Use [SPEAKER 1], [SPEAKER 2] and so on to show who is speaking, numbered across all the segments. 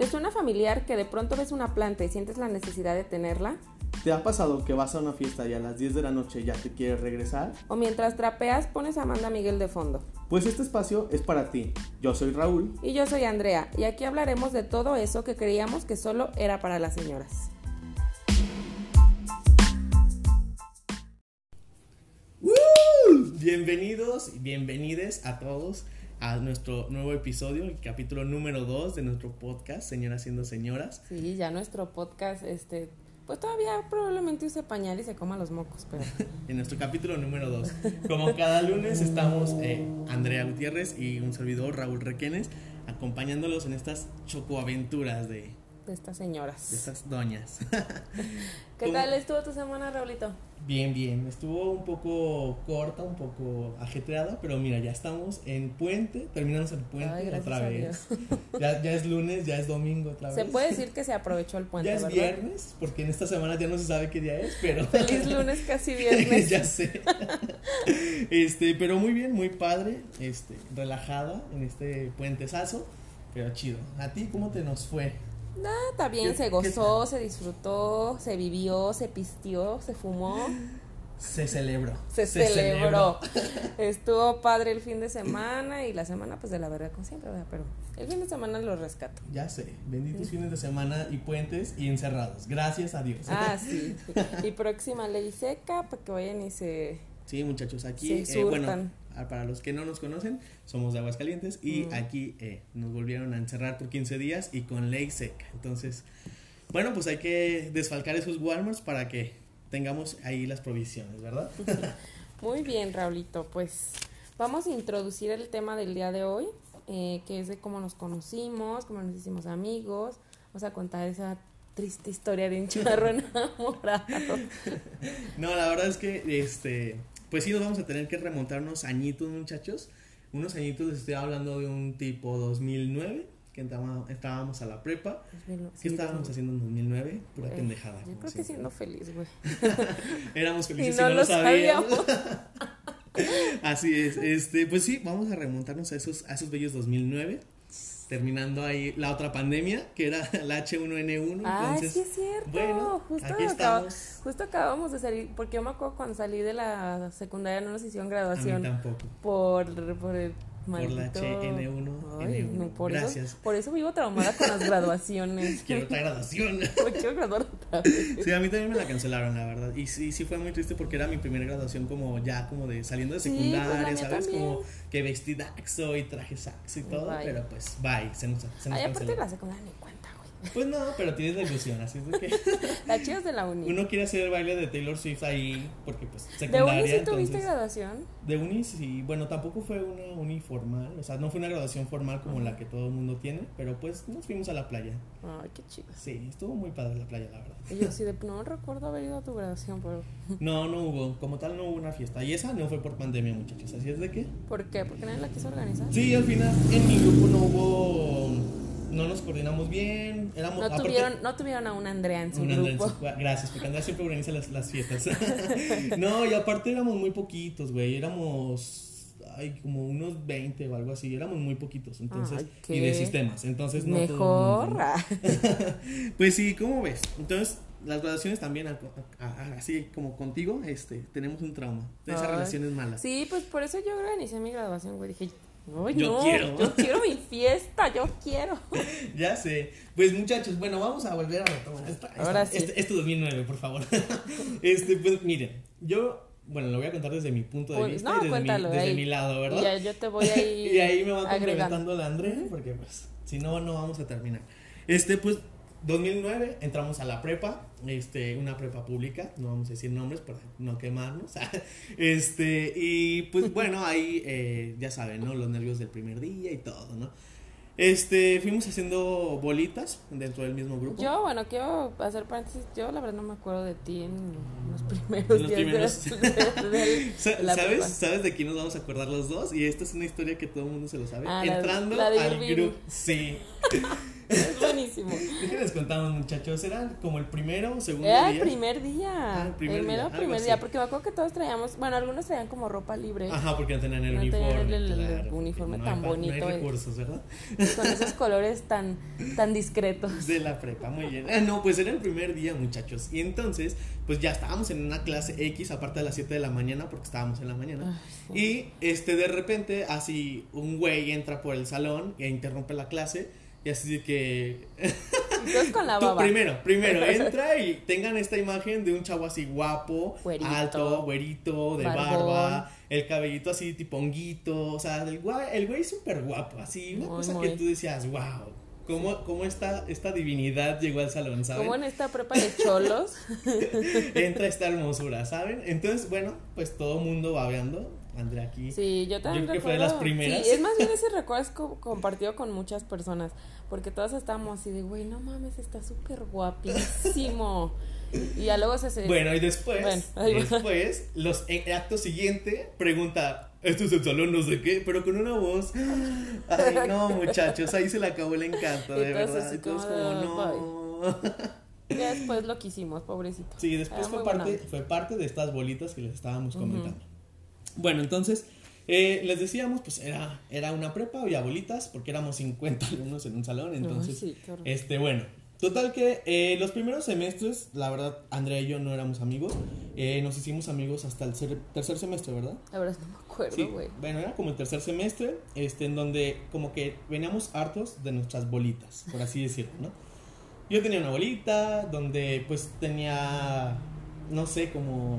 [SPEAKER 1] ¿Te suena familiar que de pronto ves una planta y sientes la necesidad de tenerla?
[SPEAKER 2] ¿Te ha pasado que vas a una fiesta y a las 10 de la noche ya te quieres regresar?
[SPEAKER 1] ¿O mientras trapeas pones a Amanda Miguel de fondo?
[SPEAKER 2] Pues este espacio es para ti. Yo soy Raúl.
[SPEAKER 1] Y yo soy Andrea, y aquí hablaremos de todo eso que creíamos que solo era para las señoras.
[SPEAKER 2] Bienvenidos y bienvenides a todos a nuestro nuevo episodio, el capítulo número 2 de nuestro podcast, Señoras siendo señoras.
[SPEAKER 1] Sí, ya nuestro podcast, este, pues todavía probablemente use pañal y se coma los mocos, pero...
[SPEAKER 2] en nuestro capítulo número 2. Como cada lunes estamos eh, Andrea Gutiérrez y un servidor, Raúl Requenes, acompañándolos en estas chocoaventuras de...
[SPEAKER 1] De estas señoras.
[SPEAKER 2] De estas doñas.
[SPEAKER 1] ¿Qué tal estuvo tu semana, Raulito?
[SPEAKER 2] Bien, bien. Estuvo un poco corta, un poco ajetreada, pero mira, ya estamos en puente, terminamos el puente otra vez. Ya, ya, es lunes, ya es domingo otra vez.
[SPEAKER 1] Se puede decir que se aprovechó el puente.
[SPEAKER 2] Ya es viernes, porque en esta semana ya no se sabe qué día es, pero.
[SPEAKER 1] Feliz lunes, casi viernes.
[SPEAKER 2] ya sé. Este, pero muy bien, muy padre, este, relajada en este puentesazo, pero chido. ¿A ti cómo te nos fue?
[SPEAKER 1] Nah, está bien, se gozó, se disfrutó, se vivió, se pistió, se fumó.
[SPEAKER 2] Se celebró.
[SPEAKER 1] Se, celebró. Estuvo padre el fin de semana y la semana, pues de la verdad, como siempre, pero el fin de semana lo rescato.
[SPEAKER 2] Ya sé, benditos fines de semana y puentes y encerrados. Gracias a Dios.
[SPEAKER 1] Ah, sí. Y próxima ley seca para que vayan y se.
[SPEAKER 2] Sí, muchachos, aquí, eh, bueno, para los que no nos conocen, somos de Aguascalientes y mm. aquí eh, nos volvieron a encerrar por 15 días y con ley seca. Entonces, bueno, pues hay que desfalcar esos Walmarts para que tengamos ahí las provisiones, ¿verdad?
[SPEAKER 1] Muy bien, Raulito, pues vamos a introducir el tema del día de hoy, eh, que es de cómo nos conocimos, cómo nos hicimos amigos. Vamos a contar esa triste historia de un charro enamorado.
[SPEAKER 2] No, la verdad es que este pues sí nos vamos a tener que remontar unos añitos, muchachos. Unos añitos, les estoy hablando de un tipo 2009, que estábamos a la prepa. ¿Qué estábamos haciendo en 2009? Pura pendejada.
[SPEAKER 1] Yo creo que siendo feliz, güey.
[SPEAKER 2] Éramos felices y no, lo sabíamos. Así es. Este, pues sí, vamos a remontarnos a esos, a esos bellos 2009 terminando ahí la otra pandemia, que era la H1N1.
[SPEAKER 1] Ah, sí es cierto. Bueno, justo, aquí justo acabamos de salir, porque yo me acuerdo cuando salí de la secundaria no nos hicieron graduación.
[SPEAKER 2] A mí tampoco.
[SPEAKER 1] Por, por el
[SPEAKER 2] por la HN1.
[SPEAKER 1] por
[SPEAKER 2] Gracias.
[SPEAKER 1] Eso, por eso vivo traumada con las graduaciones.
[SPEAKER 2] quiero otra graduación.
[SPEAKER 1] quiero graduar otra vez.
[SPEAKER 2] Sí, a mí también me la cancelaron, la verdad. Y sí, sí fue muy triste porque era mi primera graduación como ya como de saliendo de pues, secundaria, ¿sabes? Como que vestidaxo y traje saxo y todo. Pero pues, bye. Se nos, se nos
[SPEAKER 1] Ay, aparte la secundaria ni cuenta.
[SPEAKER 2] Pues no, pero tienes la ilusión, así es de que.
[SPEAKER 1] La chidas de la uni.
[SPEAKER 2] Uno quiere hacer el baile de Taylor Swift ahí, porque pues secundaria.
[SPEAKER 1] ¿De uni sí tuviste graduación?
[SPEAKER 2] De uni sí, bueno, tampoco fue una uni formal, o sea, no fue una graduación formal como la que todo el mundo tiene, pero pues nos fuimos a la playa.
[SPEAKER 1] Ay, qué chido.
[SPEAKER 2] Sí, estuvo muy padre la playa, la verdad.
[SPEAKER 1] Y yo sí, de, no recuerdo haber ido a tu graduación, pero.
[SPEAKER 2] No, no hubo, como tal no hubo una fiesta. Y esa no fue por pandemia, muchachos, así es de qué.
[SPEAKER 1] ¿Por qué? ¿Porque nadie la quiso organizar?
[SPEAKER 2] Sí, al final en mi grupo no hubo no nos coordinamos bien. Éramos,
[SPEAKER 1] no, tuvieron, no tuvieron a una Andrea en su grupo.
[SPEAKER 2] gracias, porque Andrea siempre organiza las, las fiestas. no, y aparte éramos muy poquitos, güey. Éramos ay, como unos 20 o algo así, éramos muy poquitos, entonces, y de sistemas, entonces no
[SPEAKER 1] Mejor.
[SPEAKER 2] pues sí, ¿cómo ves? Entonces, las graduaciones también, así como contigo, este, tenemos un trauma de esas relaciones malas.
[SPEAKER 1] Sí, pues por eso yo organizé mi graduación, güey, dije, yo
[SPEAKER 2] no, quiero.
[SPEAKER 1] Yo quiero mi fiesta, yo quiero.
[SPEAKER 2] ya sé. Pues muchachos, bueno, vamos a volver a retomar esta, Ahora sí. este, 2009, por favor. este, pues miren, yo, bueno, lo voy a contar desde mi punto de pues, vista y desde, mi, desde mi, lado, ¿verdad? Y
[SPEAKER 1] ya, yo te voy a ir
[SPEAKER 2] Y ahí me va complementando la André, porque pues, si no, no vamos a terminar. Este, pues, 2009 entramos a la prepa, este, una prepa pública, no vamos a decir nombres para no quemarnos, este, y pues bueno, ahí eh, ya saben, ¿no? Los nervios del primer día y todo, ¿no? Este, fuimos haciendo bolitas dentro del mismo grupo.
[SPEAKER 1] Yo, bueno, quiero hacer paréntesis, yo la verdad no me acuerdo de ti en los primeros días
[SPEAKER 2] ¿Sabes, ¿Sabes de quién nos vamos a acordar los dos? Y esta es una historia que todo el mundo se lo sabe. Ah, Entrando al grupo. Sí.
[SPEAKER 1] buenísimo.
[SPEAKER 2] Déjenles contamos, muchachos. Era como el primero o segundo
[SPEAKER 1] Era
[SPEAKER 2] día.
[SPEAKER 1] el primer día.
[SPEAKER 2] Ah, el primer
[SPEAKER 1] el mero
[SPEAKER 2] día,
[SPEAKER 1] primer porque me acuerdo que todos traíamos, bueno, algunos traían como ropa libre.
[SPEAKER 2] Ajá, porque no tenían el
[SPEAKER 1] No
[SPEAKER 2] uniforme.
[SPEAKER 1] tenían el- uniforme
[SPEAKER 2] no
[SPEAKER 1] tan
[SPEAKER 2] hay
[SPEAKER 1] bonito,
[SPEAKER 2] No hay recursos, ¿verdad?
[SPEAKER 1] Con esos colores tan, tan discretos.
[SPEAKER 2] De la prepa, muy bien. Ah, no, pues era el primer día, muchachos. Y entonces, pues ya estábamos en una clase X, aparte de las 7 de la mañana, porque estábamos en la mañana.
[SPEAKER 1] Ay, sí.
[SPEAKER 2] Y este, de repente, así, un güey entra por el salón e interrumpe la clase. Y así de que.
[SPEAKER 1] Con la
[SPEAKER 2] Tú
[SPEAKER 1] baba.
[SPEAKER 2] primero, primero, entra y tengan esta imagen de un chavo así guapo,
[SPEAKER 1] Güerito.
[SPEAKER 2] alto, güerito, de
[SPEAKER 1] Barbón.
[SPEAKER 2] barba, el cabellito así tipo honguito, o sea, el güey, el güey súper guapo, así, una
[SPEAKER 1] Muy,
[SPEAKER 2] cosa
[SPEAKER 1] muy.
[SPEAKER 2] que tú decías, wow, cómo, cómo esta, esta divinidad llegó al salón, ¿saben?
[SPEAKER 1] Como en esta prepa de cholos.
[SPEAKER 2] Entra esta hermosura, ¿saben? Entonces, bueno, pues todo mundo babeando, Andrea aquí.
[SPEAKER 1] Sí, yo también
[SPEAKER 2] Yo creo que fue de las primeras.
[SPEAKER 1] Sí, es más bien ese recuerdo es co- compartido con muchas personas, porque todos estábamos así de, güey, no mames, está súper guapísimo. Y ya luego se...
[SPEAKER 2] Bueno, y después,
[SPEAKER 1] Bueno,
[SPEAKER 2] después, los el acto siguiente pregunta, esto es el salón no sé qué, pero con una voz, ay no muchachos, ahí se le acabó el encanto,
[SPEAKER 1] Y
[SPEAKER 2] de
[SPEAKER 1] todos
[SPEAKER 2] verdad, y todos
[SPEAKER 1] como
[SPEAKER 2] como no.
[SPEAKER 1] Ya después lo quisimos, pobrecito.
[SPEAKER 2] Sí, después
[SPEAKER 1] Era
[SPEAKER 2] fue parte, fue parte de estas bolitas que les estábamos comentando. Bueno, entonces, eh, les decíamos, pues era, era una prepa, había bolitas, porque éramos 50 alumnos en un salón, entonces,
[SPEAKER 1] sí,
[SPEAKER 2] este, bueno, total que eh, los primeros semestres, la verdad, Andrea y yo no éramos amigos, eh, nos hicimos amigos hasta el tercer semestre, ¿verdad?
[SPEAKER 1] La verdad no me acuerdo,
[SPEAKER 2] Sí,
[SPEAKER 1] güey.
[SPEAKER 2] bueno, era como el tercer semestre, este, en donde como que veníamos hartos de nuestras bolitas, por así decirlo, ¿no? Yo tenía una bolita donde pues tenía, no sé, como,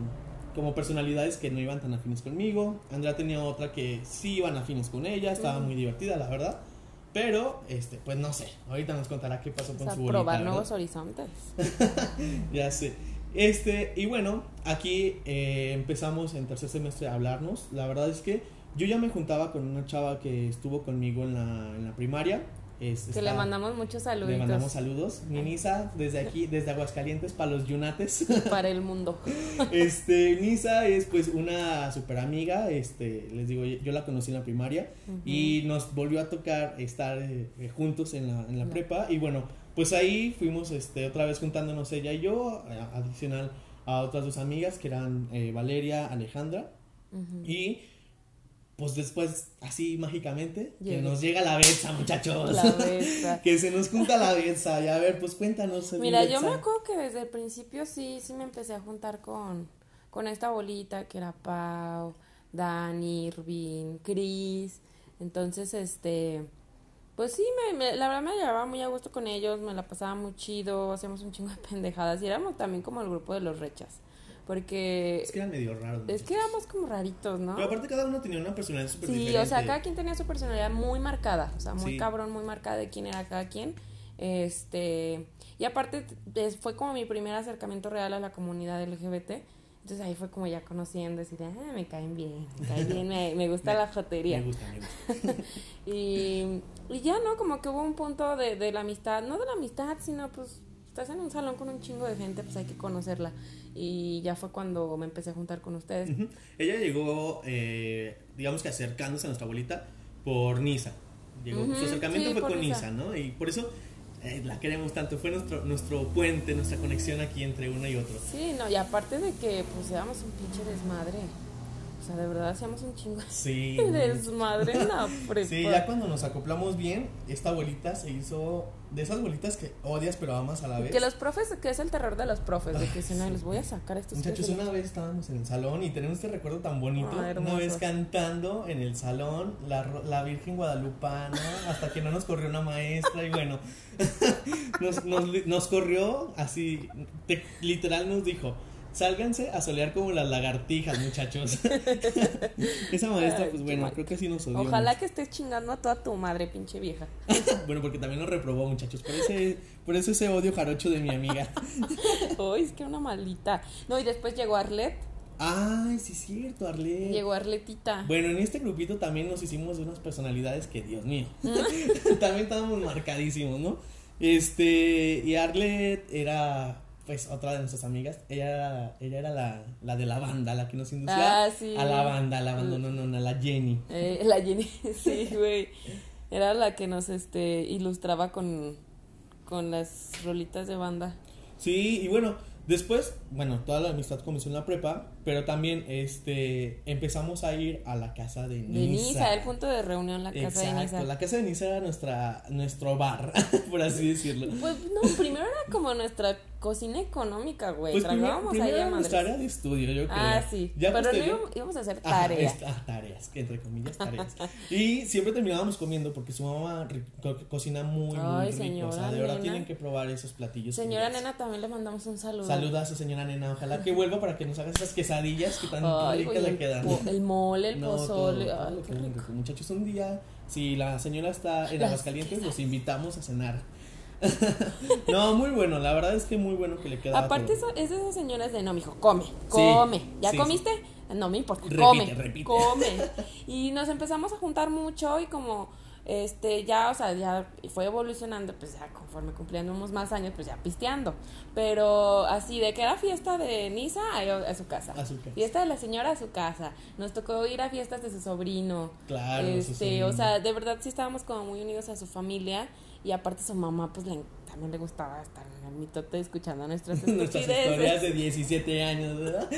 [SPEAKER 2] como personalidades que no iban tan afines conmigo. Andrea tenía otra que sí iban afines con ella, estaba
[SPEAKER 1] Ujú.
[SPEAKER 2] muy divertida, la verdad. Pero, este, pues no sé, ahorita nos contará qué pasó
[SPEAKER 1] O
[SPEAKER 2] con
[SPEAKER 1] sea,
[SPEAKER 2] su bolita.
[SPEAKER 1] probar
[SPEAKER 2] ¿verdad?
[SPEAKER 1] nuevos horizontes.
[SPEAKER 2] Ya sé. Este, y bueno, aquí eh, empezamos en tercer semestre a hablarnos. La verdad es que yo ya me juntaba con una chava que estuvo conmigo en la, en la primaria. Es-
[SPEAKER 1] Que le
[SPEAKER 2] está-
[SPEAKER 1] mandamos muchos saluditos
[SPEAKER 2] le mandamos saludos. Minisa, desde aquí, desde Aguascalientes, para los yunates.
[SPEAKER 1] para el mundo.
[SPEAKER 2] Este, Nisa es pues una super amiga, este, les digo, yo la conocí en la primaria y nos volvió a tocar estar eh, juntos en la, en la prepa y bueno, pues ahí fuimos este, otra vez juntándonos ella y yo, eh, adicional a otras dos amigas que eran eh, Valeria, Alejandra y pues después así mágicamente que nos llega la Betsa muchachos.
[SPEAKER 1] La besa.
[SPEAKER 2] que se nos junta la Betsa y a ver, pues cuéntanos. mi
[SPEAKER 1] Mira, yo me acuerdo que desde el principio sí, sí me empecé a juntar con, con esta bolita que era Pau, Dani, Irving, Chris. Entonces, este, pues sí, me, me- la verdad me llevaba muy a gusto con ellos, me la pasaba muy chido, hacíamos un chingo de pendejadas y éramos también como el grupo de los rechas. Porque
[SPEAKER 2] Es que eran medio raros.
[SPEAKER 1] es que éramos como raritos, ¿no?
[SPEAKER 2] Pero aparte cada uno tenía una personalidad súper
[SPEAKER 1] Sí,
[SPEAKER 2] diferente.
[SPEAKER 1] o sea, cada quien tenía su personalidad muy marcada, o sea, muy
[SPEAKER 2] Sí.
[SPEAKER 1] cabrón, muy marcada de quién era cada quien. Este, y aparte fue como mi primer acercamiento real a la comunidad LGBT. Entonces ahí fue como ya conociendo, decir, ah, me caen bien, me caen bien, me, me gusta la jotería.
[SPEAKER 2] Me gusta, me gusta.
[SPEAKER 1] Y, y ya, ¿no? Como que hubo un punto de, de la amistad, no de la amistad, sino pues estás en un salón con un chingo de gente, pues hay que conocerla. Y ya fue cuando me empecé a juntar con ustedes.
[SPEAKER 2] Ella llegó, eh, digamos que acercándose a nuestra abuelita por Nisa. Llegó, su acercamiento
[SPEAKER 1] sí,
[SPEAKER 2] fue con
[SPEAKER 1] Nisa.
[SPEAKER 2] Nisa, ¿no? Y por eso eh, la queremos tanto. Fue nuestro, nuestro puente, nuestra conexión aquí entre uno y otro.
[SPEAKER 1] Sí, no, y aparte de que pues éramos un pinche desmadre. O sea, de verdad hacíamos un chingo
[SPEAKER 2] Sí.
[SPEAKER 1] de desmadre en la prepa.
[SPEAKER 2] Sí, ya cuando nos acoplamos bien, esta abuelita se hizo de esas bolitas que odias pero amas a la vez.
[SPEAKER 1] Que los profes, que es el terror de los profes, de que si no, les voy a sacar estos
[SPEAKER 2] Muchachos, una vez estábamos en el salón y tenemos este recuerdo tan bonito.
[SPEAKER 1] Ah,
[SPEAKER 2] una vez cantando en el salón la, la Virgen Guadalupana hasta que no nos corrió una maestra y bueno, nos, nos, nos corrió así, te- literal nos dijo. Sálganse a solear como las lagartijas, muchachos. Esa maestra,
[SPEAKER 1] Ay,
[SPEAKER 2] pues bueno, creo que sí nos odió.
[SPEAKER 1] Ojalá
[SPEAKER 2] mucho.
[SPEAKER 1] que estés chingando a toda tu madre, pinche vieja.
[SPEAKER 2] Bueno, porque también nos reprobó, muchachos. Por, ese, por eso ese odio jarocho de mi amiga.
[SPEAKER 1] Uy, es que una maldita. No, y después llegó Arlet.
[SPEAKER 2] Ay, sí, es cierto, Arlet.
[SPEAKER 1] Llegó Arletita.
[SPEAKER 2] Bueno, en este grupito también nos hicimos de unas personalidades que, Dios mío, también estábamos marcadísimos, ¿no? Este, y Arlet era, pues, otra de nuestras amigas. Ella era, ella era la, la de la banda, la que nos inducía
[SPEAKER 1] Ah, sí.
[SPEAKER 2] a la banda, a la banda, no, no, no, la Jenny.
[SPEAKER 1] Eh, la Jenny, sí, güey. Era la que nos este ilustraba con, con las rolitas de banda.
[SPEAKER 2] Sí, y bueno, después, bueno, toda la amistad comenzó en la prepa, pero también este empezamos a ir a la casa de Nisa.
[SPEAKER 1] De Nisa, el punto de reunión, la casa
[SPEAKER 2] Exacto,
[SPEAKER 1] de Nisa.
[SPEAKER 2] la casa de Nisa era nuestra, nuestro bar, por así decirlo.
[SPEAKER 1] Pues no, primero era como nuestra cocina económica, güey.
[SPEAKER 2] Pues
[SPEAKER 1] Trabajábamos
[SPEAKER 2] primero
[SPEAKER 1] ahí a
[SPEAKER 2] nuestra área de estudio, yo creo.
[SPEAKER 1] Ah, sí.
[SPEAKER 2] Ya
[SPEAKER 1] Pero
[SPEAKER 2] posterior-
[SPEAKER 1] íbamos, íbamos a hacer tareas.
[SPEAKER 2] ah, tareas, entre comillas, tareas. y siempre terminábamos comiendo porque su mamá co- cocina muy, muy
[SPEAKER 1] Ay,
[SPEAKER 2] rico. o sea, de verdad tienen que probar esos platillos.
[SPEAKER 1] Señora nena, también le mandamos un saludo.
[SPEAKER 2] Saluda a su señora nena. Ojalá que vuelva para que nos haga esas quesadillas que tan
[SPEAKER 1] Ay,
[SPEAKER 2] ricas le quedan.
[SPEAKER 1] el mole, el
[SPEAKER 2] No,
[SPEAKER 1] pozole.
[SPEAKER 2] todo,
[SPEAKER 1] Ay, qué rico.
[SPEAKER 2] rico. Muchachos, un día, si la señora está en
[SPEAKER 1] Las
[SPEAKER 2] Aguascalientes, los invitamos a cenar. no, muy bueno, la verdad es que muy bueno que le queda.
[SPEAKER 1] Aparte, eso- es de esas señoras de no, mijo, come, come. ¿Ya
[SPEAKER 2] sí,
[SPEAKER 1] comiste? No me importa,
[SPEAKER 2] Repite,
[SPEAKER 1] come,
[SPEAKER 2] repite.
[SPEAKER 1] come. Y nos empezamos a juntar mucho y como, este, ya, o sea, ya fue evolucionando, pues ya conforme cumpliéndamos más años, pues ya pisteando. Pero así, de que era fiesta de Nisa, a, a su casa.
[SPEAKER 2] A su casa.
[SPEAKER 1] Fiesta de la señora a su casa. Nos tocó ir a fiestas de su sobrino.
[SPEAKER 2] Claro,
[SPEAKER 1] Este,
[SPEAKER 2] sobrino.
[SPEAKER 1] o sea, de verdad sí estábamos como muy unidos a su familia. Y aparte su mamá, pues le, también le gustaba estar en el mitote escuchando nuestras
[SPEAKER 2] Nuestras historias de 17 años, ¿verdad?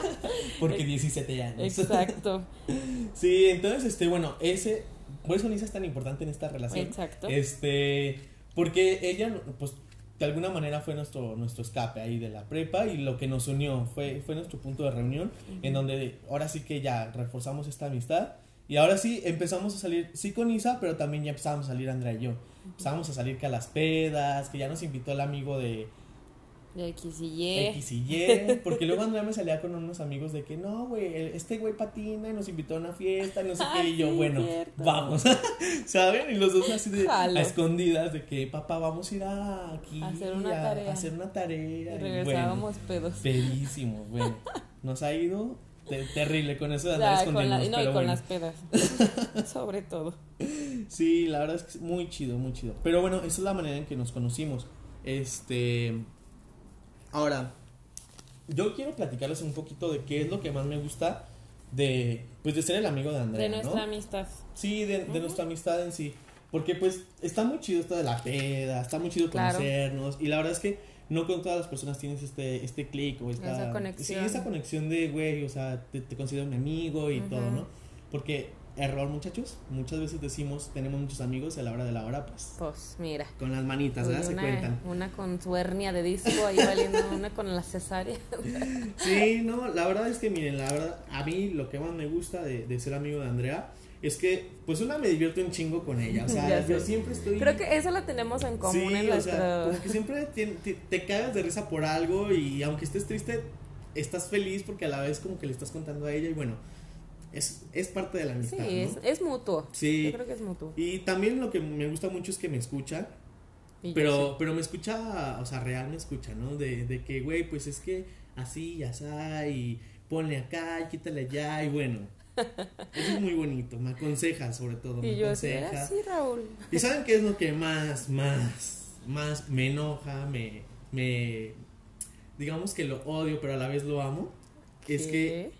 [SPEAKER 2] Porque 17 años.
[SPEAKER 1] Exacto.
[SPEAKER 2] Sí, entonces, este, bueno, ese, por eso Nisa es tan importante en esta relación.
[SPEAKER 1] Exacto.
[SPEAKER 2] Este, porque ella, pues, de alguna manera fue nuestro, nuestro escape ahí de la prepa y lo que nos unió fue, fue nuestro punto de reunión, en donde ahora sí que ya reforzamos esta amistad y ahora sí empezamos a salir, sí con Isa, pero también ya empezamos a salir Andrea y yo. Empezamos a salir que a las pedas, que ya nos invitó el amigo de,
[SPEAKER 1] De X y Y.
[SPEAKER 2] X y Y, porque luego Andrea me salía con unos amigos de que no, güey, este güey patina y nos invitó a una fiesta, y no sé
[SPEAKER 1] Ah,
[SPEAKER 2] qué, y yo,
[SPEAKER 1] sí,
[SPEAKER 2] bueno,
[SPEAKER 1] cierto.
[SPEAKER 2] vamos, ¿saben? Y los dos así de
[SPEAKER 1] Jalo.
[SPEAKER 2] a escondidas de que, papá, vamos a ir a aquí
[SPEAKER 1] A hacer una
[SPEAKER 2] a-
[SPEAKER 1] tarea.
[SPEAKER 2] a hacer una tarea.
[SPEAKER 1] Y regresábamos pedos.
[SPEAKER 2] Pedísimos, bueno, nos ha ido te- terrible con eso de andar
[SPEAKER 1] con la- no, y con
[SPEAKER 2] bueno.
[SPEAKER 1] las pedas. Sobre todo.
[SPEAKER 2] Sí, la verdad es que es muy chido, muy chido. Pero bueno, esa es la manera en que nos conocimos. Este. Ahora, yo quiero platicarles un poquito de qué es lo que más me gusta de. Pues de ser el amigo de Andrea.
[SPEAKER 1] De nuestra
[SPEAKER 2] ¿no?
[SPEAKER 1] amistad.
[SPEAKER 2] Sí, de, nuestra amistad en sí. Porque pues está muy chido esto de la peda, está muy chido
[SPEAKER 1] Claro.
[SPEAKER 2] conocernos. Y la verdad es que no con todas las personas tienes este, este clic o esta
[SPEAKER 1] Esa conexión.
[SPEAKER 2] Sí, esa conexión de, güey, o sea, te, te considero mi amigo y todo, ¿no? Porque, error muchachos, muchas veces decimos, tenemos muchos amigos y a la hora de la hora, pues,
[SPEAKER 1] Pues mira.
[SPEAKER 2] con las manitas, ¿verdad?
[SPEAKER 1] Uy,
[SPEAKER 2] Se
[SPEAKER 1] una,
[SPEAKER 2] cuentan.
[SPEAKER 1] una con su hernia de disco ahí valiendo, una con la cesárea.
[SPEAKER 2] Sí, no, la verdad es que miren, la verdad, a mí lo que más me gusta de, de ser amigo de Andrea es que, pues una me divierto un chingo con ella, o sea, yo siempre estoy...
[SPEAKER 1] Creo que eso lo tenemos en común
[SPEAKER 2] sí,
[SPEAKER 1] en
[SPEAKER 2] o sea,
[SPEAKER 1] nuestro.
[SPEAKER 2] como que siempre te, te, te cagas de risa por algo y aunque estés triste, estás feliz porque a la vez como que le estás contando a ella y bueno, es, es parte de la
[SPEAKER 1] Sí,
[SPEAKER 2] amistad, ¿no?
[SPEAKER 1] es, es mutuo.
[SPEAKER 2] Sí.
[SPEAKER 1] Yo creo que es mutuo.
[SPEAKER 2] Y también lo que me gusta mucho es que me escucha,
[SPEAKER 1] Y
[SPEAKER 2] pero, pero me escucha, o sea, real me escucha, ¿no? De, de que, güey, pues es que así, ya está, y ponle acá, y quítale allá, y bueno. Eso es muy bonito, me aconseja sobre todo,
[SPEAKER 1] sí.
[SPEAKER 2] me
[SPEAKER 1] Y yo así,
[SPEAKER 2] aconseja.
[SPEAKER 1] ah, sí, Raúl.
[SPEAKER 2] ¿Y saben qué es lo que más, más, más me enoja, me, me, digamos que lo odio, pero a la vez lo amo? Es que.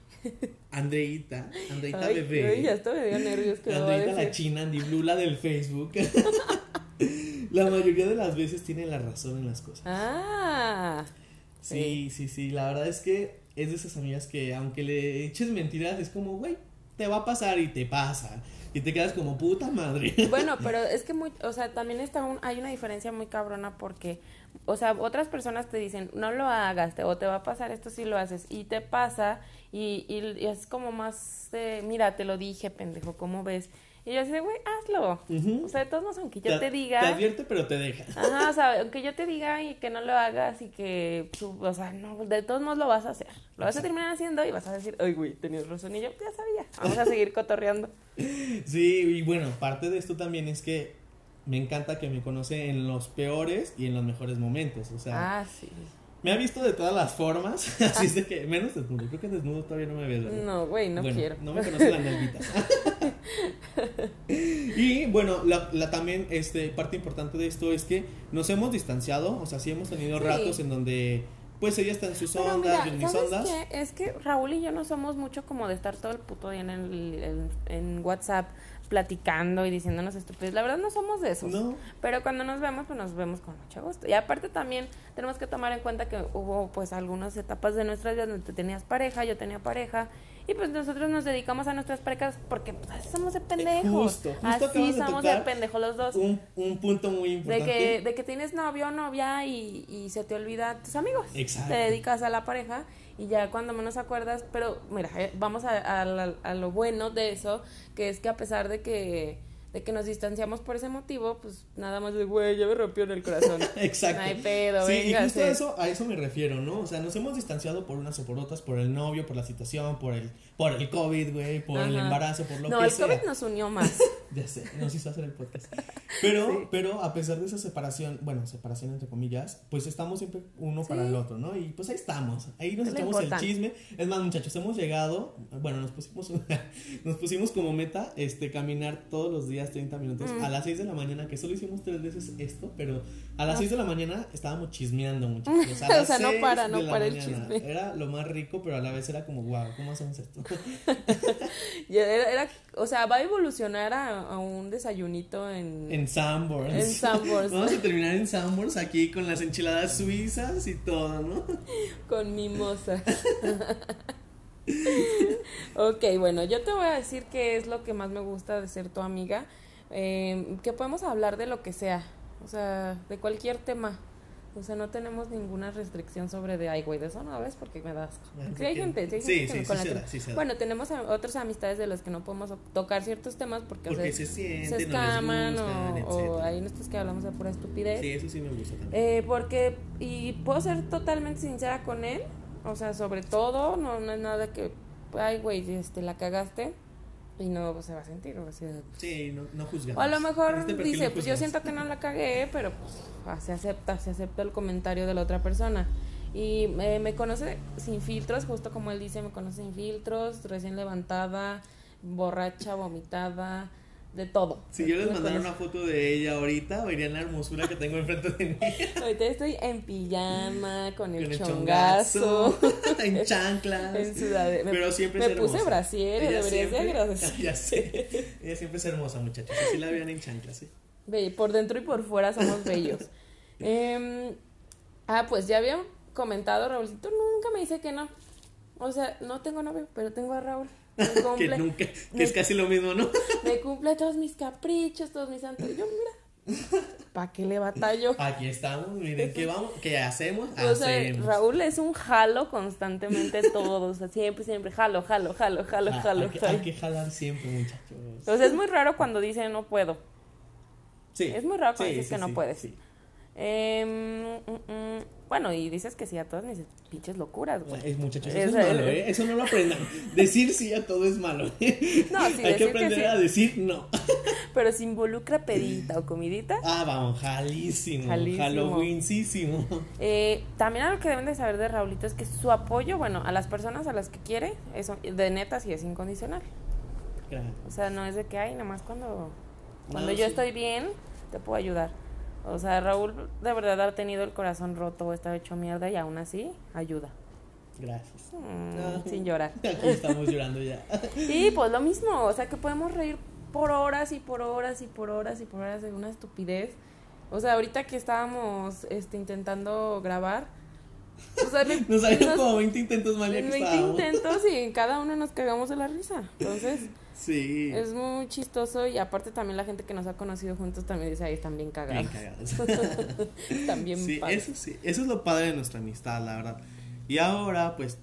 [SPEAKER 2] Andreita, Andreita
[SPEAKER 1] Ay,
[SPEAKER 2] bebé,
[SPEAKER 1] ay, ya hasta me dio nervios que me va a
[SPEAKER 2] Andreita la china, Andy Blue, la del Facebook, la mayoría de las veces tiene la razón en las cosas.
[SPEAKER 1] Ah,
[SPEAKER 2] Sí, sí, sí, la verdad es que es de esas amigas que aunque le eches mentiras, es como, güey, te va a pasar y te pasa. Y te quedas como puta madre.
[SPEAKER 1] Bueno, pero es que muy, o sea, también está un, hay una diferencia muy cabrona porque, o sea, otras personas te dicen, no lo hagas, te, o te va a pasar esto si lo haces, y te pasa, y, y, es como más mira, te lo dije, pendejo, ¿cómo ves? Y yo así de, güey, hazlo. O sea, de todos modos, aunque yo te,
[SPEAKER 2] Te
[SPEAKER 1] diga,
[SPEAKER 2] advierte, pero te deja.
[SPEAKER 1] ajá, o sea, aunque yo te diga y que no lo hagas y que, o sea, no, de todos modos lo vas a hacer. Lo vas a terminar haciendo y vas a decir, ay, güey, tenías razón, y yo ya sabía, vamos a seguir cotorreando.
[SPEAKER 2] Sí, y bueno, parte de esto también es que me encanta que me conoce en los peores y en los mejores momentos. O sea,
[SPEAKER 1] Ah, sí.
[SPEAKER 2] me ha visto de todas las formas. Así es de que, menos desnudo. Creo que desnudo todavía no me ves, ¿verdad?
[SPEAKER 1] No, güey, no
[SPEAKER 2] Bueno,
[SPEAKER 1] quiero.
[SPEAKER 2] No me conocen las nalguitas. y bueno, la, la también este, parte importante de esto es que nos hemos distanciado. O sea, sí hemos tenido
[SPEAKER 1] Sí.
[SPEAKER 2] ratos en donde pues ella está en sus
[SPEAKER 1] Pero
[SPEAKER 2] ondas,
[SPEAKER 1] mira,
[SPEAKER 2] yo en mis
[SPEAKER 1] ¿sabes
[SPEAKER 2] ondas.
[SPEAKER 1] qué? Es que Raúl y yo no somos mucho como de estar todo el puto día en, el, en, en WhatsApp platicando y diciéndonos estupidez. La verdad no somos de esos.
[SPEAKER 2] No.
[SPEAKER 1] Pero cuando nos vemos, pues nos vemos con mucho gusto. Y aparte también tenemos que tomar en cuenta que hubo pues algunas etapas de nuestras vidas donde tenías pareja, yo tenía pareja. Y pues nosotros nos dedicamos a nuestras parejas porque pues así somos de pendejos.
[SPEAKER 2] justo, justo
[SPEAKER 1] así
[SPEAKER 2] de
[SPEAKER 1] somos de
[SPEAKER 2] tocar
[SPEAKER 1] pendejos los dos.
[SPEAKER 2] Un, un punto muy
[SPEAKER 1] De
[SPEAKER 2] importante.
[SPEAKER 1] que, de que tienes novio o novia y, y se te olvida tus amigos.
[SPEAKER 2] Exacto.
[SPEAKER 1] Te dedicas a la pareja y ya cuando menos acuerdas, pero mira, eh, vamos a, a a lo bueno de eso, que es que a pesar de que, de que nos distanciamos por ese motivo, pues nada más de, güey, ya me rompió en el corazón.
[SPEAKER 2] Exacto.
[SPEAKER 1] No hay pedo,
[SPEAKER 2] sí, y justo a eso, a eso me refiero, ¿no? O sea, nos hemos distanciado por unas o por otras, por el novio, por la situación, por el, por el COVID, güey, por el embarazo, por lo
[SPEAKER 1] no,
[SPEAKER 2] que
[SPEAKER 1] el
[SPEAKER 2] sea.
[SPEAKER 1] COVID nos unió más.
[SPEAKER 2] Ya sé, nos hizo hacer el podcast. Pero,
[SPEAKER 1] Sí.
[SPEAKER 2] pero a pesar de esa separación, bueno, separación entre comillas, pues estamos siempre uno para
[SPEAKER 1] Sí.
[SPEAKER 2] el otro, ¿no? Y pues ahí estamos, ahí nos
[SPEAKER 1] Es
[SPEAKER 2] echamos el chisme. Es más, muchachos, hemos llegado, bueno, nos pusimos, nos pusimos como meta este caminar todos los días 30 minutos
[SPEAKER 1] Mm.
[SPEAKER 2] a las 6 de la mañana, que solo hicimos tres veces esto, pero a las
[SPEAKER 1] Ah.
[SPEAKER 2] 6 de la mañana estábamos chismeando, muchachos. A
[SPEAKER 1] O
[SPEAKER 2] las
[SPEAKER 1] sea, no
[SPEAKER 2] 6
[SPEAKER 1] para, no
[SPEAKER 2] de la
[SPEAKER 1] para el
[SPEAKER 2] mañana.
[SPEAKER 1] chisme.
[SPEAKER 2] Era lo más rico, pero a la vez era como, wow, ¿cómo hacemos esto?
[SPEAKER 1] Era, era- o sea, va a evolucionar a, a un desayunito en...
[SPEAKER 2] En Sanborns.
[SPEAKER 1] En Sanborns.
[SPEAKER 2] Vamos a terminar en Sanborns aquí con las enchiladas suizas y todo, ¿no?
[SPEAKER 1] Con mimosa. ok, bueno, yo te voy a decir qué es lo que más me gusta de ser tu amiga. Eh, que podemos hablar de lo que sea, o sea, de cualquier tema. O sea, no tenemos ninguna restricción sobre de, ay, güey, de eso no ves porque me das. Sí, hay gente, sí, hay
[SPEAKER 2] sí,
[SPEAKER 1] que
[SPEAKER 2] sí,
[SPEAKER 1] con la que-. Bueno, tenemos a- otras amistades de las que no podemos tocar ciertos temas porque, o
[SPEAKER 2] Porque
[SPEAKER 1] sea,
[SPEAKER 2] se sienten,
[SPEAKER 1] se
[SPEAKER 2] no
[SPEAKER 1] escaman
[SPEAKER 2] gustan,
[SPEAKER 1] o, o hay nuestros que hablamos de pura estupidez.
[SPEAKER 2] Sí, eso sí me gusta también.
[SPEAKER 1] Eh, porque, y puedo ser totalmente sincera con él, o sea, sobre todo, no, no es nada que, ay, güey, este, la cagaste y no se va a sentir, o sea,
[SPEAKER 2] Sí, no, no juzgamos.
[SPEAKER 1] o a lo mejor
[SPEAKER 2] este
[SPEAKER 1] dice,
[SPEAKER 2] no
[SPEAKER 1] pues yo siento que no la cagué, pero pues ah, se acepta, se acepta el comentario de la otra persona. Y eh, me conoce sin filtros, justo como él dice, me conoce sin filtros, recién levantada, borracha, vomitada, de todo.
[SPEAKER 2] Si yo les
[SPEAKER 1] Me
[SPEAKER 2] mandara una foto de ella ahorita, verían la hermosura que tengo enfrente de mí.
[SPEAKER 1] Ahorita estoy en pijama, con el,
[SPEAKER 2] Con el
[SPEAKER 1] chongazo.
[SPEAKER 2] chongazo, en chanclas.
[SPEAKER 1] En sudadera. Me-
[SPEAKER 2] Pero siempre
[SPEAKER 1] me
[SPEAKER 2] es
[SPEAKER 1] puse
[SPEAKER 2] hermosa.
[SPEAKER 1] brasier,
[SPEAKER 2] Ella
[SPEAKER 1] deberías de
[SPEAKER 2] siempre-
[SPEAKER 1] agradecer.
[SPEAKER 2] Ya sé. Ella siempre es hermosa, muchachos. Así la vean en chanclas, ¿sí?
[SPEAKER 1] Ve, Por dentro y por fuera somos bellos. Em, ah, pues ya había comentado, Raúlcito nunca me dice que no. O sea, no tengo novio, pero tengo a Raúl. Me
[SPEAKER 2] Que
[SPEAKER 1] cumple,
[SPEAKER 2] nunca, que
[SPEAKER 1] me-
[SPEAKER 2] es casi lo mismo, ¿no?
[SPEAKER 1] me cumple todos mis caprichos, todos mis santos. Yo, mira, ¿para qué le batallo?
[SPEAKER 2] Aquí estamos, miren, ¿qué vamos? ¿Qué hacemos?
[SPEAKER 1] O sea,
[SPEAKER 2] Hacemos.
[SPEAKER 1] Raúl es un jalo constantemente todo. O sea, siempre, siempre, jalo, jalo, jalo, jalo,
[SPEAKER 2] Ah,
[SPEAKER 1] jalo,
[SPEAKER 2] hay, que,
[SPEAKER 1] jalo.
[SPEAKER 2] hay que jalar siempre, muchachos.
[SPEAKER 1] O sea, es muy raro cuando dice no puedo.
[SPEAKER 2] Sí.
[SPEAKER 1] Es muy raro cuando
[SPEAKER 2] Sí,
[SPEAKER 1] dices
[SPEAKER 2] sí,
[SPEAKER 1] que no
[SPEAKER 2] sí,
[SPEAKER 1] puedes. Mm, mm, bueno, y dices que sí a todas mis pinches locuras, güey.
[SPEAKER 2] Es, muchachos,
[SPEAKER 1] Es-
[SPEAKER 2] eso es malo, ¿eh? Eso no lo aprendan. Decir sí a todo es malo. ¿eh?
[SPEAKER 1] No, sí,
[SPEAKER 2] Hay
[SPEAKER 1] decir
[SPEAKER 2] que
[SPEAKER 1] que
[SPEAKER 2] aprender
[SPEAKER 1] sí.
[SPEAKER 2] a decir no.
[SPEAKER 1] Pero si involucra pedita o comidita.
[SPEAKER 2] Ah, vamos, jalísimo.
[SPEAKER 1] Jalísimo. Eh, también algo que deben de saber de Raulito es que su apoyo, bueno, a las personas a las que quiere, es de neta sí es incondicional.
[SPEAKER 2] Claro.
[SPEAKER 1] O sea, no es de que, ay, nada más cuando, cuando
[SPEAKER 2] No,
[SPEAKER 1] yo
[SPEAKER 2] sí.
[SPEAKER 1] estoy bien, te puedo ayudar. O sea, Raúl de verdad ha tenido el corazón roto o está hecho mierda y aún así ayuda.
[SPEAKER 2] Gracias.
[SPEAKER 1] Mm,
[SPEAKER 2] Ah.
[SPEAKER 1] Sin llorar.
[SPEAKER 2] Aquí estamos llorando ya.
[SPEAKER 1] Y pues lo mismo, o sea que podemos reír por horas y por horas y por horas y por horas de una estupidez. O sea, ahorita que estábamos este, intentando grabar, o sea, me-
[SPEAKER 2] Nos salieron como 20 intentos mal ya
[SPEAKER 1] en
[SPEAKER 2] que
[SPEAKER 1] 20
[SPEAKER 2] estábamos.
[SPEAKER 1] intentos y cada uno nos cagamos de la risa. Entonces,
[SPEAKER 2] Sí.
[SPEAKER 1] es muy chistoso y aparte también la gente que nos ha conocido juntos también dice, ahí están bien cagados.
[SPEAKER 2] Bien cagados.
[SPEAKER 1] Bien
[SPEAKER 2] Sí,
[SPEAKER 1] padres.
[SPEAKER 2] eso sí. Eso es lo padre de nuestra amistad, la verdad. Y ahora, pues,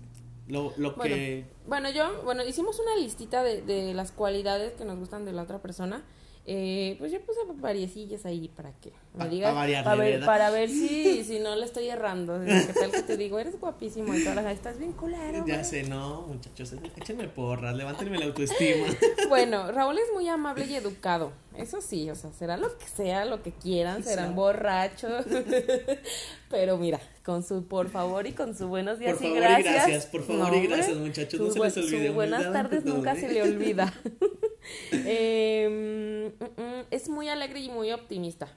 [SPEAKER 2] lo, lo
[SPEAKER 1] Bueno,
[SPEAKER 2] que.
[SPEAKER 1] Bueno, yo, bueno, hicimos una listita de, de las cualidades que nos gustan de la otra persona. Eh, pues yo puse variecillas ahí para que me digas, para ver, para ver si, si no le estoy errando. ¿Qué tal que te digo? Eres guapísimo y todas las estás bien culero.
[SPEAKER 2] Ya
[SPEAKER 1] güey".
[SPEAKER 2] sé, no, muchachos, échenme porras, levántenme la autoestima.
[SPEAKER 1] Bueno, Raúl es muy amable y educado. Eso sí, o sea, será lo que sea, lo que quieran, serán borrachos. Pero mira, con su por favor y con su buenos días
[SPEAKER 2] Por
[SPEAKER 1] y
[SPEAKER 2] favor y
[SPEAKER 1] gracias.
[SPEAKER 2] gracias, por favor y gracias, muchachos, no se les
[SPEAKER 1] buen- su
[SPEAKER 2] olvide,
[SPEAKER 1] buenas tardes nunca se le olvida. Eh, mm, mm, es muy alegre y muy optimista.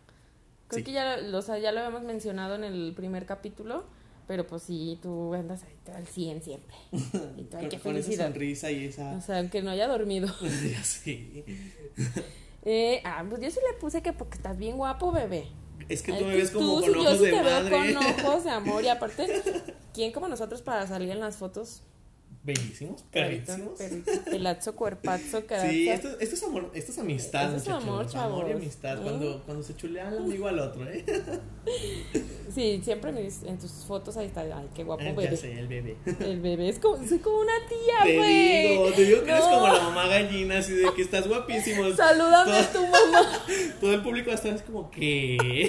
[SPEAKER 1] Creo
[SPEAKER 2] Sí.
[SPEAKER 1] que ya, lo- o sea, ya lo habíamos mencionado en el primer capítulo, Pero pues sí, tú andas ahí todo al 100 siempre. Y tú, ay,
[SPEAKER 2] Con,
[SPEAKER 1] qué
[SPEAKER 2] con esa sonrisa y esa.
[SPEAKER 1] O sea, aunque no haya dormido.
[SPEAKER 2] Sé.
[SPEAKER 1] Eh, ah, pues yo sí le puse que porque estás bien guapo, bebé.
[SPEAKER 2] Es que tú me ves como
[SPEAKER 1] tú,
[SPEAKER 2] con
[SPEAKER 1] sí,
[SPEAKER 2] ojos
[SPEAKER 1] yo sí
[SPEAKER 2] de
[SPEAKER 1] te
[SPEAKER 2] madre.
[SPEAKER 1] veo con ojos de amor. Y aparte, ¿quién como nosotros para salir en las fotos?
[SPEAKER 2] Bellísimos, perrísimos.
[SPEAKER 1] Pelazo, cuerpazo, carácter.
[SPEAKER 2] Sí, esto, esto es amor, esto es amistad,
[SPEAKER 1] Esto es amor,
[SPEAKER 2] Amor y
[SPEAKER 1] chavos.
[SPEAKER 2] amistad. Cuando, cuando se chulea el amigo al otro, ¿eh?
[SPEAKER 1] Sí, siempre en, mis- en tus fotos ahí está. Ay, qué guapo
[SPEAKER 2] Eh,
[SPEAKER 1] bebé.
[SPEAKER 2] ya sé, el bebé.
[SPEAKER 1] El bebé es como, soy como una tía,
[SPEAKER 2] Te
[SPEAKER 1] güey.
[SPEAKER 2] digo, te digo que eres
[SPEAKER 1] No.
[SPEAKER 2] como la mamá gallina, así de que estás guapísimo.
[SPEAKER 1] Salúdame a tu mamá.
[SPEAKER 2] Todo el público va a estar así como que,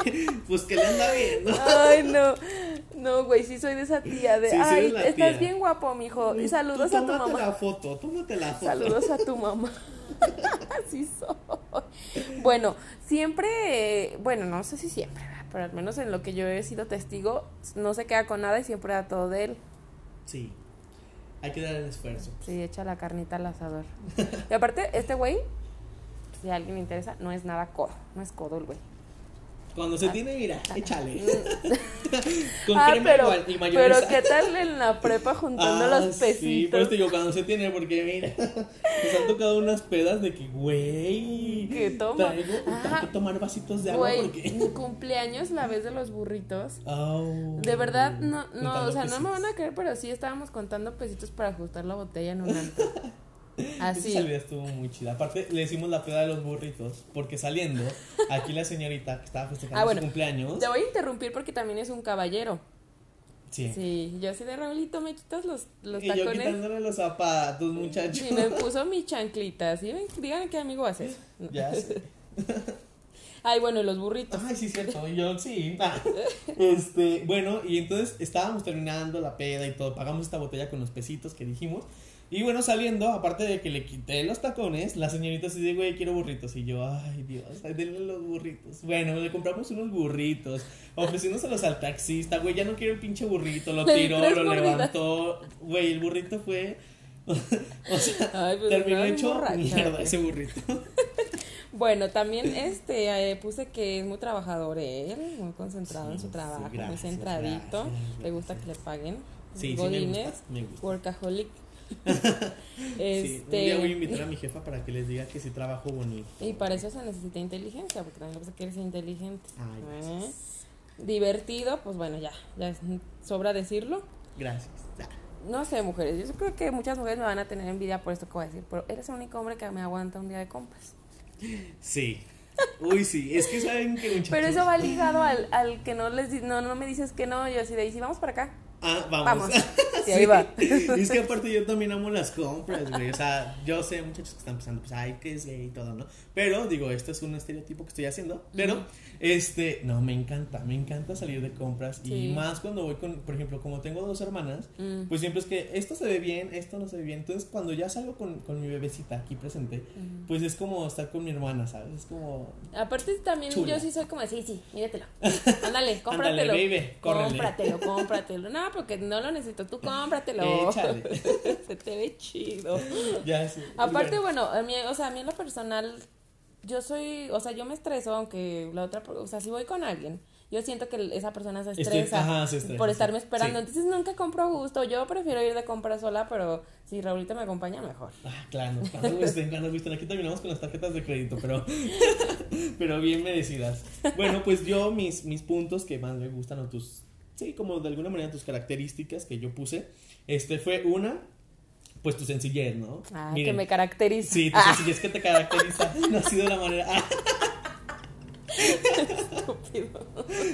[SPEAKER 2] pues que le anda viendo.
[SPEAKER 1] Ay, no. No, güey, sí soy de esa tía de,
[SPEAKER 2] Sí,
[SPEAKER 1] ay, estás
[SPEAKER 2] tía.
[SPEAKER 1] bien guapo, mijo. Y saludos
[SPEAKER 2] Tú
[SPEAKER 1] a tu
[SPEAKER 2] tómate
[SPEAKER 1] mamá.
[SPEAKER 2] la foto, tómate la foto.
[SPEAKER 1] Saludos a tu mamá. Así soy. Bueno, siempre, bueno, no sé si siempre, pero al menos en lo que yo he sido testigo, no se queda con nada y siempre da todo de él.
[SPEAKER 2] Sí, hay que dar el esfuerzo.
[SPEAKER 1] Sí, echa la carnita al asador. Y aparte, este güey, si a alguien le interesa, no es nada codo, no es codo el güey.
[SPEAKER 2] Cuando se tiene, mira, échale. Con
[SPEAKER 1] Ah,
[SPEAKER 2] crema
[SPEAKER 1] pero,
[SPEAKER 2] igual y
[SPEAKER 1] pero
[SPEAKER 2] mayonesa.
[SPEAKER 1] ¿qué tal en la prepa juntando
[SPEAKER 2] Ah,
[SPEAKER 1] los
[SPEAKER 2] Sí,
[SPEAKER 1] pesitos?
[SPEAKER 2] eso te digo, cuando se tiene, porque mira, nos han tocado unas pedas de que, güey,
[SPEAKER 1] Que toma.
[SPEAKER 2] traigo,
[SPEAKER 1] Ah.
[SPEAKER 2] que tomar vasitos de agua
[SPEAKER 1] Güey,
[SPEAKER 2] porque...
[SPEAKER 1] mi cumpleaños, la vez de los burritos.
[SPEAKER 2] Oh.
[SPEAKER 1] De verdad, no, no, o sea, no me
[SPEAKER 2] pesitos.
[SPEAKER 1] van a creer, pero sí estábamos contando pesitos para ajustar la botella en un antro.
[SPEAKER 2] Esa
[SPEAKER 1] Así.
[SPEAKER 2] salida estuvo muy chida. Aparte, le hicimos la peda de los burritos, porque saliendo, aquí la señorita que estaba festejando
[SPEAKER 1] Ah, bueno.
[SPEAKER 2] su cumpleaños.
[SPEAKER 1] Te voy a interrumpir porque también es un caballero.
[SPEAKER 2] Sí.
[SPEAKER 1] Sí, yo así de Raulito, me quitas los, los
[SPEAKER 2] Y yo
[SPEAKER 1] tacones.
[SPEAKER 2] quitándole los zapatos, muchachos.
[SPEAKER 1] Y me puso mis chanclitas. ¿sí? ven? Díganme qué amigo haces.
[SPEAKER 2] Ya sé.
[SPEAKER 1] Ay, bueno, y los burritos.
[SPEAKER 2] Ay, sí, cierto. Yo sí. Ah. Este, bueno, y entonces estábamos terminando la peda y todo. Pagamos esta botella con los pesitos que dijimos. Y bueno, saliendo, aparte de que le quité los tacones, la señorita se dice, güey, quiero burritos. Y yo, ay, Dios, ay, denle los burritos. Bueno, le compramos unos burritos, ofreciéndoselos al taxista, güey, ya no quiero el pinche burrito. Lo tiró, lo levantó. Güey, el burrito fue. o sea,
[SPEAKER 1] Ay, pues
[SPEAKER 2] terminó hecho
[SPEAKER 1] borracha,
[SPEAKER 2] mierda
[SPEAKER 1] güey.
[SPEAKER 2] ese burrito.
[SPEAKER 1] Bueno, también este eh, puse que es muy trabajador él, muy concentrado
[SPEAKER 2] Sí,
[SPEAKER 1] en su trabajo, muy centradito.
[SPEAKER 2] gracias,
[SPEAKER 1] Le gusta que le paguen.
[SPEAKER 2] Sí, sí, me
[SPEAKER 1] Godines,
[SPEAKER 2] gusta, me gusta.
[SPEAKER 1] workaholic.
[SPEAKER 2] Sí, un día voy a
[SPEAKER 1] este
[SPEAKER 2] invitar a mi jefa para que les diga que sí trabajo bonito.
[SPEAKER 1] y para eso se necesita inteligencia, porque también pasa que eres inteligente.
[SPEAKER 2] Ay,
[SPEAKER 1] ¿eh? Divertido, pues bueno, ya, ya sobra decirlo.
[SPEAKER 2] Gracias.
[SPEAKER 1] No sé, mujeres, yo creo que muchas mujeres me van a tener envidia por esto que voy a decir, pero eres el único hombre que me aguanta un día de compras.
[SPEAKER 2] Sí. Uy, sí. Es que saben que muchachos.
[SPEAKER 1] Pero eso va ligado al, al que no les no, no me dices que no, yo así de, y si vamos para acá,
[SPEAKER 2] Ah, vamos.
[SPEAKER 1] vamos. Sí, ahí va.
[SPEAKER 2] Y es que aparte yo también amo las compras, güey. O sea, yo sé muchachos que están pensando, pues, ay, que es gay y todo, ¿no? Pero, digo, esto es un estereotipo que estoy haciendo. Pero, este, no, me encanta, me encanta salir de compras.
[SPEAKER 1] Sí.
[SPEAKER 2] Y más cuando voy con, por ejemplo, como tengo dos hermanas,
[SPEAKER 1] Mm.
[SPEAKER 2] pues siempre es que esto se ve bien, esto no se ve bien. Entonces, cuando ya salgo con, con mi bebecita aquí presente, pues es como estar con mi hermana, ¿sabes? Es como,
[SPEAKER 1] Aparte también
[SPEAKER 2] Chula.
[SPEAKER 1] yo sí soy como, sí, sí, míratelo. Ándale, cómpratelo.
[SPEAKER 2] Ándale, baby,
[SPEAKER 1] cómpratelo, cómpratelo. No, porque no lo necesito, tú cómpratelo.
[SPEAKER 2] Échale.
[SPEAKER 1] Se te ve chido.
[SPEAKER 2] ya sí.
[SPEAKER 1] Aparte,
[SPEAKER 2] Bueno.
[SPEAKER 1] bueno, a mí, o sea, a mí en lo personal, yo soy, o sea, yo me estreso, aunque la otra, o sea, si voy con alguien, yo siento que esa persona se
[SPEAKER 2] Estoy-
[SPEAKER 1] estresa,
[SPEAKER 2] ajá, se estresa,
[SPEAKER 1] por estarme esperando.
[SPEAKER 2] Sí.
[SPEAKER 1] Entonces nunca compro a gusto. Yo prefiero ir de compra sola, pero si Raulito me acompaña, mejor.
[SPEAKER 2] Ah, claro, cuando estén. Aquí terminamos con las tarjetas de crédito, pero, pero bien merecidas. Bueno, pues yo, mis, mis puntos que más me gustan, o tus, sí, como de alguna manera tus características que yo puse, este fue una, pues tu sencillez, ¿no?
[SPEAKER 1] Ah,
[SPEAKER 2] Miren,
[SPEAKER 1] que me caracteriza.
[SPEAKER 2] Sí, tu
[SPEAKER 1] Ah,
[SPEAKER 2] sencillez que te caracteriza, no ha sido la manera. Ah,
[SPEAKER 1] estúpido.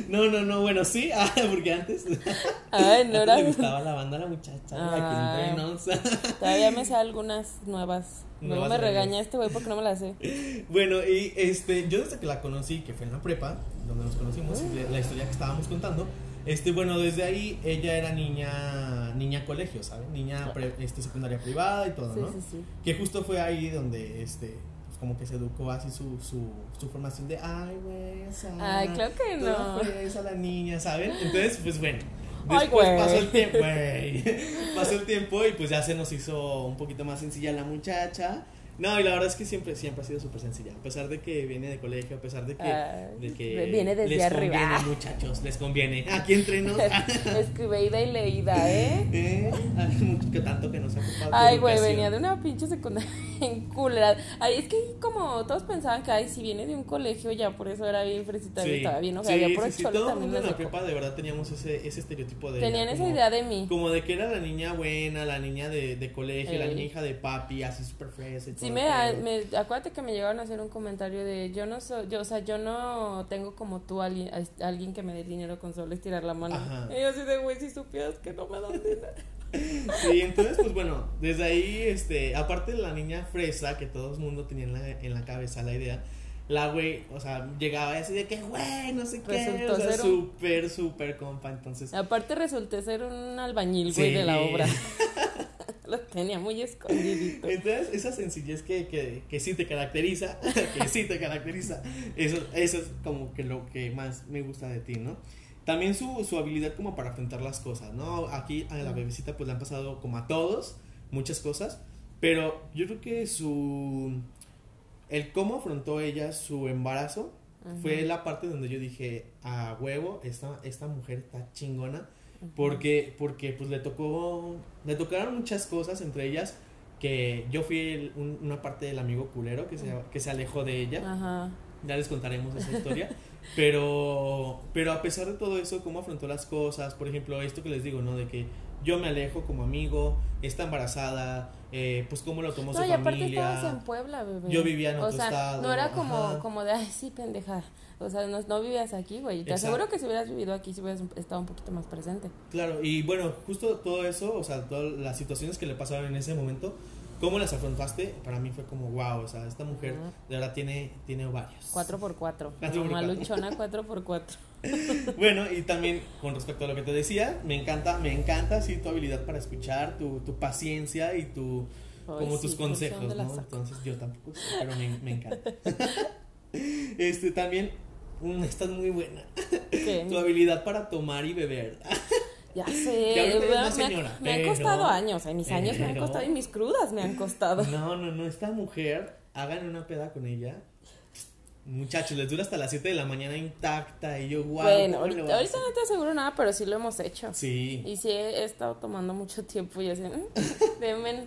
[SPEAKER 2] no, no, no, bueno, sí, ah, porque antes,
[SPEAKER 1] Ay, no
[SPEAKER 2] antes
[SPEAKER 1] era.
[SPEAKER 2] le gustaba la banda a la muchacha.
[SPEAKER 1] Todavía me sé algunas nuevas.
[SPEAKER 2] Nuevas
[SPEAKER 1] me
[SPEAKER 2] reglas.
[SPEAKER 1] regaña este güey porque no me las sé.
[SPEAKER 2] Bueno, y este, yo desde que la conocí, que fue en la prepa, donde nos conocimos, y la historia que estábamos contando, este, bueno, desde ahí ella era niña, niña colegio, ¿sabes? Niña pre- este, secundaria privada y todo,
[SPEAKER 1] Sí,
[SPEAKER 2] ¿no?
[SPEAKER 1] sí, sí.
[SPEAKER 2] Que justo fue ahí donde, este, pues como que se educó así su, su, su formación de, ay, güey,
[SPEAKER 1] Ay, claro que no.
[SPEAKER 2] fresa la niña, ¿saben? Entonces, pues bueno.
[SPEAKER 1] Ay,
[SPEAKER 2] Después
[SPEAKER 1] güey.
[SPEAKER 2] pasó el tiempo, güey. Pasó el tiempo y pues ya se nos hizo un poquito más sencilla la muchacha. No, y la verdad es que siempre, siempre ha sido súper sencilla. A pesar de que viene de colegio, a pesar de que,
[SPEAKER 1] Ay,
[SPEAKER 2] de que
[SPEAKER 1] viene desde
[SPEAKER 2] les
[SPEAKER 1] arriba.
[SPEAKER 2] conviene, muchachos, les conviene. Aquí entre nos.
[SPEAKER 1] Escribida y leída, ¿eh?
[SPEAKER 2] ¿Eh? Mucho que tanto que nos ha ocupado.
[SPEAKER 1] Ay, güey, venía de una pinche secundaria en culera. Ay, es que como todos pensaban que, ay, si viene de un colegio ya por eso era bien fresita,
[SPEAKER 2] Sí,
[SPEAKER 1] estaba bien, o sea,
[SPEAKER 2] sí,
[SPEAKER 1] ya
[SPEAKER 2] sí,
[SPEAKER 1] por
[SPEAKER 2] sí,
[SPEAKER 1] cholo
[SPEAKER 2] todo
[SPEAKER 1] también
[SPEAKER 2] mundo en la prepa de verdad teníamos ese, ese estereotipo de
[SPEAKER 1] Tenían
[SPEAKER 2] ella,
[SPEAKER 1] esa
[SPEAKER 2] como-
[SPEAKER 1] idea de mí.
[SPEAKER 2] Como de que era la niña buena, la niña de, de colegio, la niña hija de papi, así súper y todo
[SPEAKER 1] Sí, me,
[SPEAKER 2] pedo.
[SPEAKER 1] me- acuérdate que me llegaron a hacer un comentario de yo no soy, yo, o sea, yo no tengo como tú alguien, a- alguien que me dé dinero con solo estirar la mano.
[SPEAKER 2] Ajá.
[SPEAKER 1] Y yo así de, güey, si supieras que no me dan dinero.
[SPEAKER 2] Sí, entonces, pues bueno, desde ahí, este, aparte de la niña fresa, que todo el mundo tenía en la, en la cabeza la idea, la güey, o sea, llegaba así de que, güey, no sé qué, o sea,
[SPEAKER 1] ser un-
[SPEAKER 2] súper, súper compa, entonces,
[SPEAKER 1] Aparte resulté ser un albañil, güey,
[SPEAKER 2] Sí.
[SPEAKER 1] de la obra. Lo tenía muy escondidito.
[SPEAKER 2] entonces, esa sencillez que, que, que sí te caracteriza, que sí te caracteriza, eso, eso es como que lo que más me gusta de ti, ¿no? También su, su habilidad como para afrontar las cosas, ¿no? Aquí a la bebecita pues le han pasado como a todos muchas cosas, pero yo creo que su... El cómo afrontó ella su embarazo fue la parte donde yo dije, a huevo, esta, esta mujer está chingona, porque, porque pues le tocó, le tocaron muchas cosas, entre ellas que yo fui el- un- una parte del amigo culero que se, que se alejó de ella.
[SPEAKER 1] Ajá.
[SPEAKER 2] Ya les contaremos esa historia. pero, pero a pesar de todo eso, cómo afrontó las cosas, por ejemplo, esto que les digo, ¿no? De que yo me alejo como amigo, está embarazada, eh, pues cómo lo tomó
[SPEAKER 1] No,
[SPEAKER 2] su
[SPEAKER 1] y aparte
[SPEAKER 2] familia.
[SPEAKER 1] estabas en Puebla, bebé.
[SPEAKER 2] Yo vivía en
[SPEAKER 1] O
[SPEAKER 2] otro
[SPEAKER 1] sea,
[SPEAKER 2] estado,
[SPEAKER 1] no era como,
[SPEAKER 2] ajá.
[SPEAKER 1] como de, ay, sí, pendeja. O sea, no, no vivías aquí, güey. Te
[SPEAKER 2] Exacto.
[SPEAKER 1] aseguro que si hubieras vivido aquí, si hubieras estado un poquito más presente.
[SPEAKER 2] Claro, y bueno, justo todo eso, o sea, todas las situaciones que le pasaron en ese momento, ¿cómo las afrontaste? Para mí fue como, wow, o sea, esta mujer de verdad tiene, tiene ovarios.
[SPEAKER 1] 4 por 4
[SPEAKER 2] Cuatro por cuatro.
[SPEAKER 1] Maluchona 4 por 4
[SPEAKER 2] Bueno, y también con respecto a lo que te decía, me encanta, me encanta sí tu habilidad para escuchar, tu, tu paciencia y tu como tus consejos, ¿no? Entonces yo tampoco sé, pero me, me encanta. este también estás muy buena. Tu habilidad para tomar y beber.
[SPEAKER 1] Ya
[SPEAKER 2] Ya
[SPEAKER 1] sé,
[SPEAKER 2] más
[SPEAKER 1] me, ha-
[SPEAKER 2] señora,
[SPEAKER 1] me han
[SPEAKER 2] pero-
[SPEAKER 1] costado años, en mis años me han costado y mis crudas me han costado.
[SPEAKER 2] No, no, no, esta mujer, hagan una peda con ella. Muchachos, les dura hasta las 7 de la mañana intacta y yo, wow.
[SPEAKER 1] bueno,
[SPEAKER 2] ¿cómo le
[SPEAKER 1] ahorita, no te aseguro nada, pero sí lo hemos hecho.
[SPEAKER 2] Sí,
[SPEAKER 1] Y sí he, estado tomando mucho tiempo y así, denme.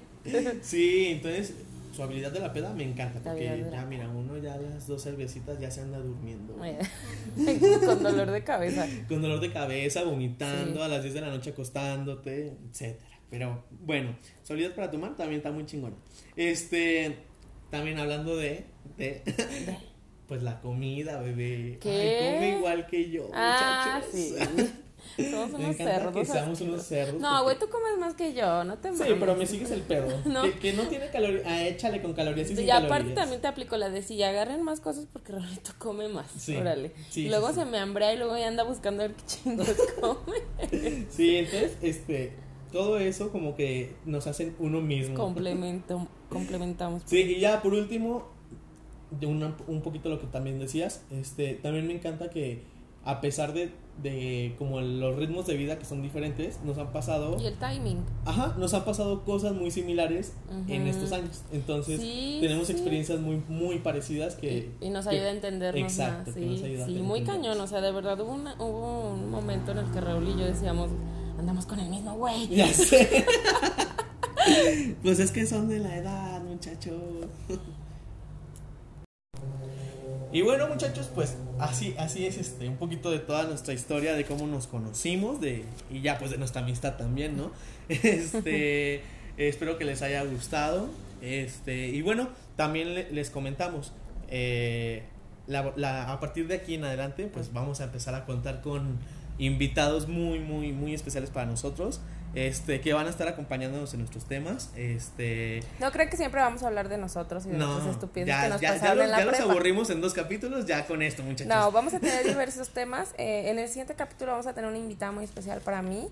[SPEAKER 2] sí, entonces su habilidad de la peda me encanta. Porque ya, mira, uno ya las dos cervecitas ya se anda durmiendo.
[SPEAKER 1] Con dolor de cabeza.
[SPEAKER 2] Con dolor de cabeza, vomitando,
[SPEAKER 1] Sí.
[SPEAKER 2] a las 10 de la noche acostándote, etcétera. Pero bueno, su habilidad para tomar también está muy chingona. Este, también hablando de, de pues la comida, bebé.
[SPEAKER 1] ¿Qué?
[SPEAKER 2] Ay, come igual que yo,
[SPEAKER 1] Ah,
[SPEAKER 2] muchachos.
[SPEAKER 1] sí. Somos
[SPEAKER 2] Me
[SPEAKER 1] unos
[SPEAKER 2] encanta
[SPEAKER 1] cerdos.
[SPEAKER 2] que seamos
[SPEAKER 1] asquerosos.
[SPEAKER 2] unos cerdos.
[SPEAKER 1] No,
[SPEAKER 2] porque-
[SPEAKER 1] güey, tú comes más que yo, no te
[SPEAKER 2] Sí,
[SPEAKER 1] mames.
[SPEAKER 2] pero me sigues el pedo.
[SPEAKER 1] No.
[SPEAKER 2] Que, que no tiene calorías. Ah, échale con calorías y
[SPEAKER 1] Y
[SPEAKER 2] sin
[SPEAKER 1] aparte
[SPEAKER 2] calorías.
[SPEAKER 1] también te aplico la de si agarren más cosas porque Rolito come más.
[SPEAKER 2] Sí,
[SPEAKER 1] Órale.
[SPEAKER 2] sí,
[SPEAKER 1] y
[SPEAKER 2] sí,
[SPEAKER 1] luego
[SPEAKER 2] sí.
[SPEAKER 1] se me hambrea y luego ya anda buscando a ver qué chingos come.
[SPEAKER 2] Sí, entonces, este, todo eso como que nos hacen uno mismo.
[SPEAKER 1] Complemento, complementamos.
[SPEAKER 2] Sí, y ya por último, de una- un poquito lo que también decías, este, también me encanta que a pesar de, de como los ritmos de vida que son diferentes, nos han pasado,
[SPEAKER 1] Y el timing.
[SPEAKER 2] ajá, nos han pasado cosas muy similares en
[SPEAKER 1] Ujú.
[SPEAKER 2] estos años. Entonces,
[SPEAKER 1] Sí,
[SPEAKER 2] tenemos
[SPEAKER 1] sí.
[SPEAKER 2] experiencias muy, muy parecidas que...
[SPEAKER 1] y, y nos
[SPEAKER 2] que-
[SPEAKER 1] ayuda a entendernos
[SPEAKER 2] exacto,
[SPEAKER 1] más.
[SPEAKER 2] que
[SPEAKER 1] Sí,
[SPEAKER 2] nos ayuda a
[SPEAKER 1] sí muy cañón. O sea, de verdad hubo, una- hubo un momento en el que Raúl y yo decíamos, andamos con el mismo güey.
[SPEAKER 2] Ya sé. pues es que son de la edad, muchachos. Y bueno, muchachos, pues así, así es este, un poquito de toda nuestra historia de cómo nos conocimos, de, y ya pues de nuestra amistad también, ¿no? Este, espero que les haya gustado. Este, y bueno, también le- les comentamos, eh, la- a partir de aquí en adelante, pues vamos a empezar a contar con invitados muy, muy, muy especiales para nosotros, este, que van a estar acompañándonos en nuestros temas, este,
[SPEAKER 1] No creo que siempre vamos a hablar de nosotros y de
[SPEAKER 2] no,
[SPEAKER 1] nuestras estupideces
[SPEAKER 2] ya,
[SPEAKER 1] que nos
[SPEAKER 2] ya, ya
[SPEAKER 1] pasaron en la
[SPEAKER 2] ya
[SPEAKER 1] prepa.
[SPEAKER 2] aburrimos en dos capítulos, ya con esto, muchachos.
[SPEAKER 1] No, vamos a tener diversos temas. Eh, en el siguiente capítulo vamos a tener una invitada muy especial para mí.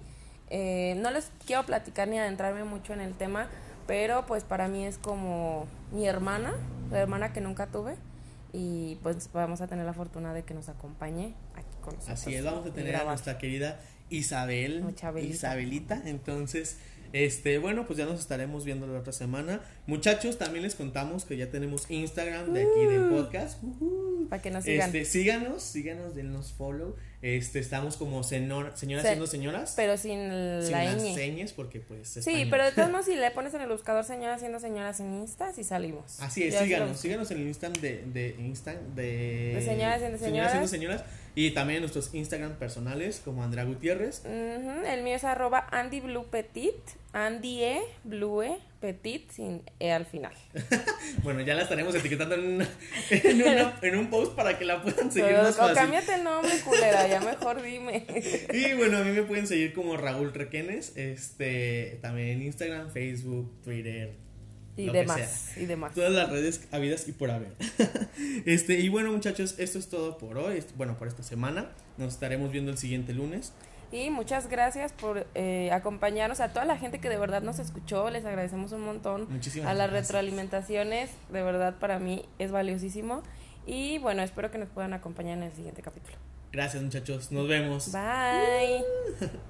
[SPEAKER 1] Eh, no les quiero platicar ni adentrarme mucho en el tema, pero pues para mí es como mi hermana, la hermana que nunca tuve. Y pues vamos a tener la fortuna de que nos acompañe aquí con nosotros.
[SPEAKER 2] Así es, vamos a tener a nuestra querida Isabel. Isabelita, entonces, Este, bueno, pues ya nos estaremos viendo la otra semana. Muchachos, también les contamos que ya tenemos Instagram de aquí del
[SPEAKER 1] Uh.
[SPEAKER 2] podcast.
[SPEAKER 1] Para que nos sigan.
[SPEAKER 2] Este, síganos, síganos, denos follow. Este, estamos como senor- señoras
[SPEAKER 1] Se-
[SPEAKER 2] siendo señoras.
[SPEAKER 1] pero sin
[SPEAKER 2] sin
[SPEAKER 1] la
[SPEAKER 2] las
[SPEAKER 1] ñ.
[SPEAKER 2] señas, porque pues.
[SPEAKER 1] Sí, pero de todos modos, si le pones en el buscador señoras siendo señoras en Insta, sí salimos.
[SPEAKER 2] Así es, síganos, síganos en el Instagram de, de Instagram de,
[SPEAKER 1] De señoras siendo señoras.
[SPEAKER 2] siendo señoras y también en nuestros Instagram personales como Andrea Gutiérrez.
[SPEAKER 1] El mío es arroba Andy Blue Petit, Andy E Blue E Petit sin E al final.
[SPEAKER 2] Bueno, ya la estaremos etiquetando en, una- en, una- en un post para que la puedan seguir
[SPEAKER 1] Pero,
[SPEAKER 2] más fácil.
[SPEAKER 1] cámbiate el nombre, culera, ya mejor dime.
[SPEAKER 2] Y bueno, a mí me pueden seguir como Raúl Requenes, este, también en Instagram, Facebook, Twitter,
[SPEAKER 1] Y demás, y demás.
[SPEAKER 2] todas las redes habidas y por haber. Este, y bueno, muchachos, esto es todo por hoy, bueno, por esta semana. Nos estaremos viendo el siguiente lunes.
[SPEAKER 1] Y muchas gracias por eh, acompañarnos a toda la gente que de verdad nos escuchó. Les agradecemos un montón
[SPEAKER 2] Muchísimas
[SPEAKER 1] a las
[SPEAKER 2] gracias.
[SPEAKER 1] retroalimentaciones. De verdad, para mí es valiosísimo. Y bueno, espero que nos puedan acompañar en el siguiente capítulo.
[SPEAKER 2] Gracias, muchachos. Nos vemos.
[SPEAKER 1] Bye.